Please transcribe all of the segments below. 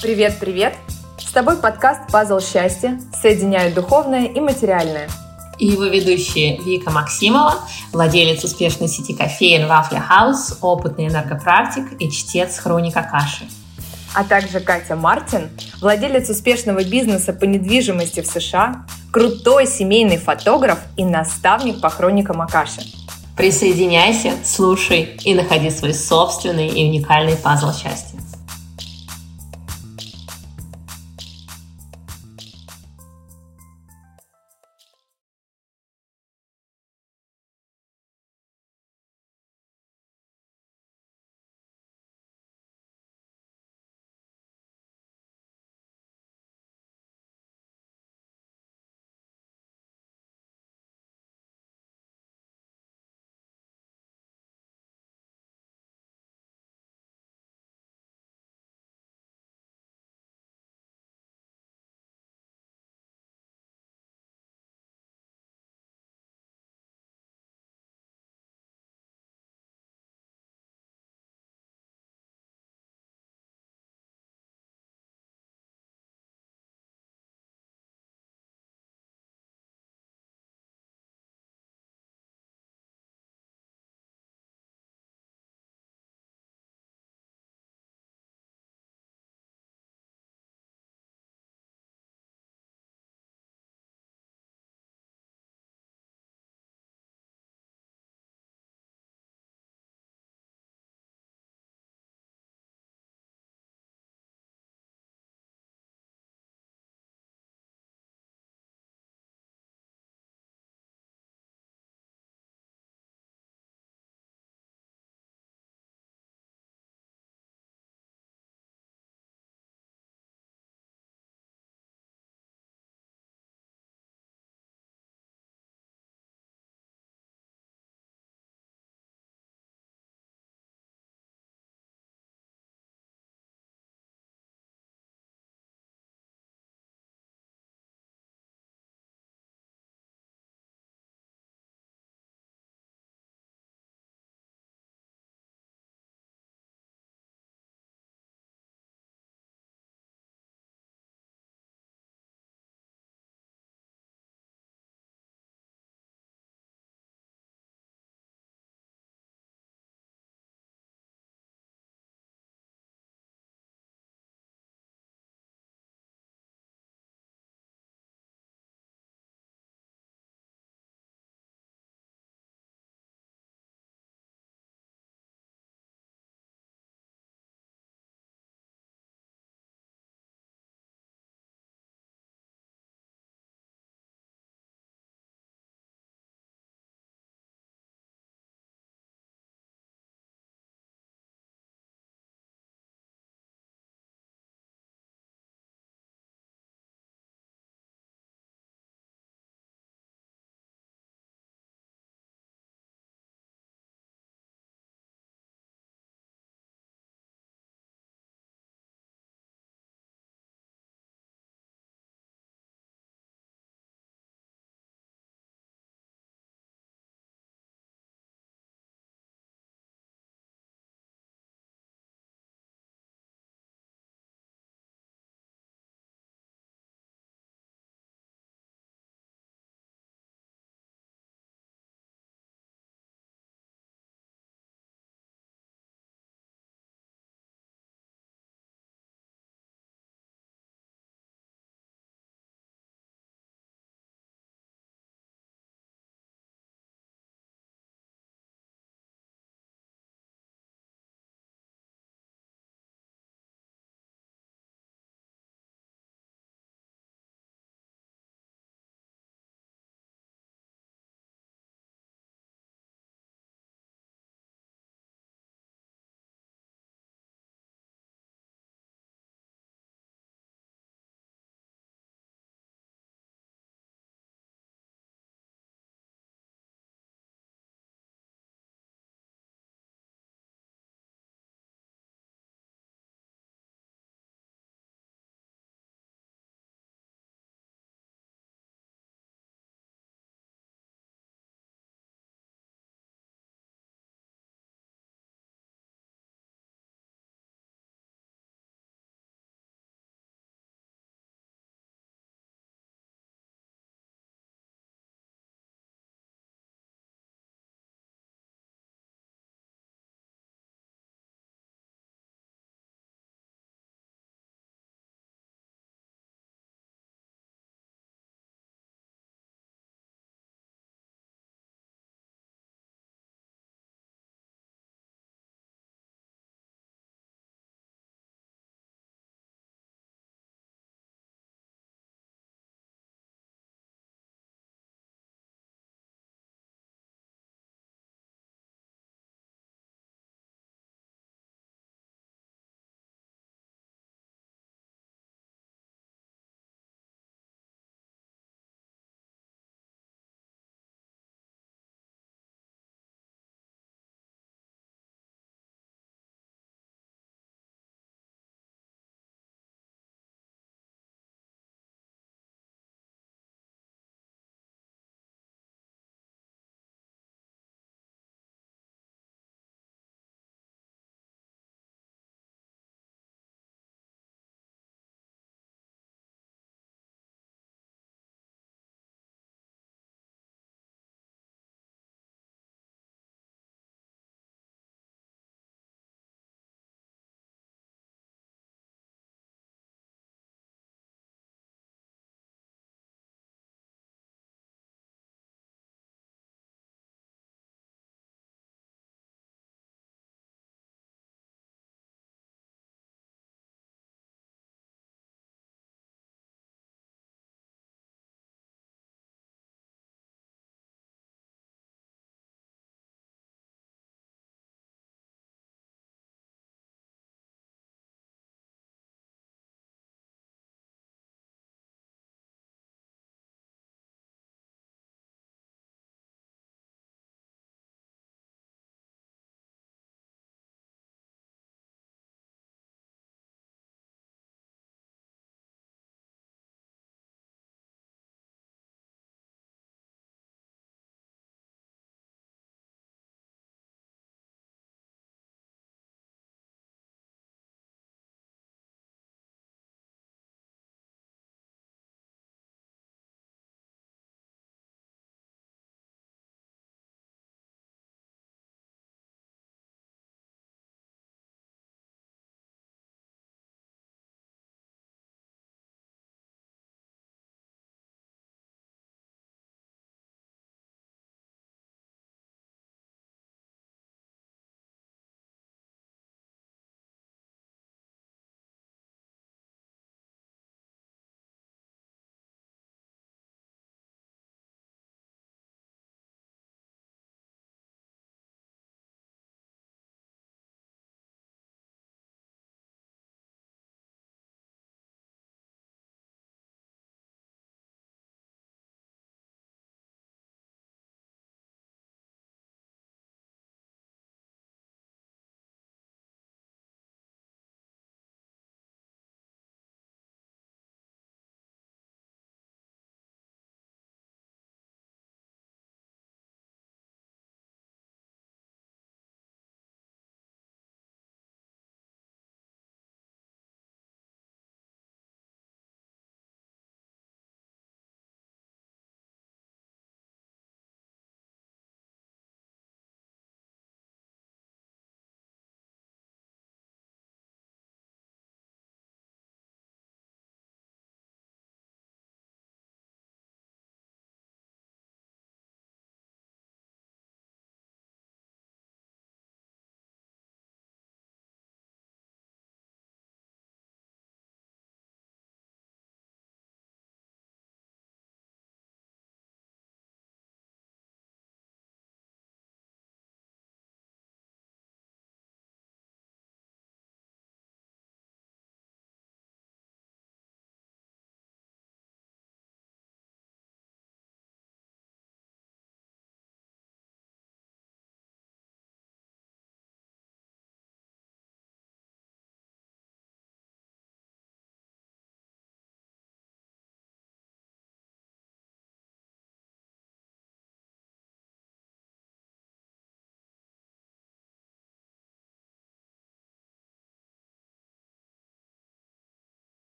Привет-привет! С тобой подкаст «Пазл счастья» соединяет духовное и материальное. И его ведущие Вика Максимова, владелец успешной сети кофеин Вафля Хаус, опытный энергопрактик и чтец хроника Каши. А также Катя Мартин, владелец успешного бизнеса по недвижимости в США, крутой семейный фотограф и наставник по хроникам Акаши. Присоединяйся, слушай и находи свой собственный и уникальный пазл счастья.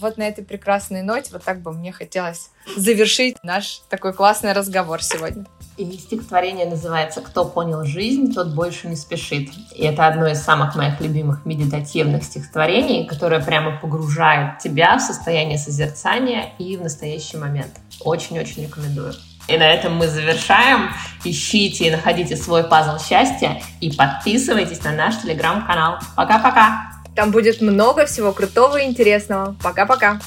Вот на этой прекрасной ноте, вот так бы мне хотелось завершить наш такой классный разговор сегодня. И стихотворение называется «Кто понял жизнь, тот больше не спешит». И это одно из самых моих любимых медитативных стихотворений, которое прямо погружает тебя в состояние созерцания и в настоящий момент. Очень-очень рекомендую. И на этом мы завершаем. Ищите и находите свой пазл счастья и подписывайтесь на наш телеграм-канал. Пока-пока! Там будет много всего крутого и интересного. Пока-пока!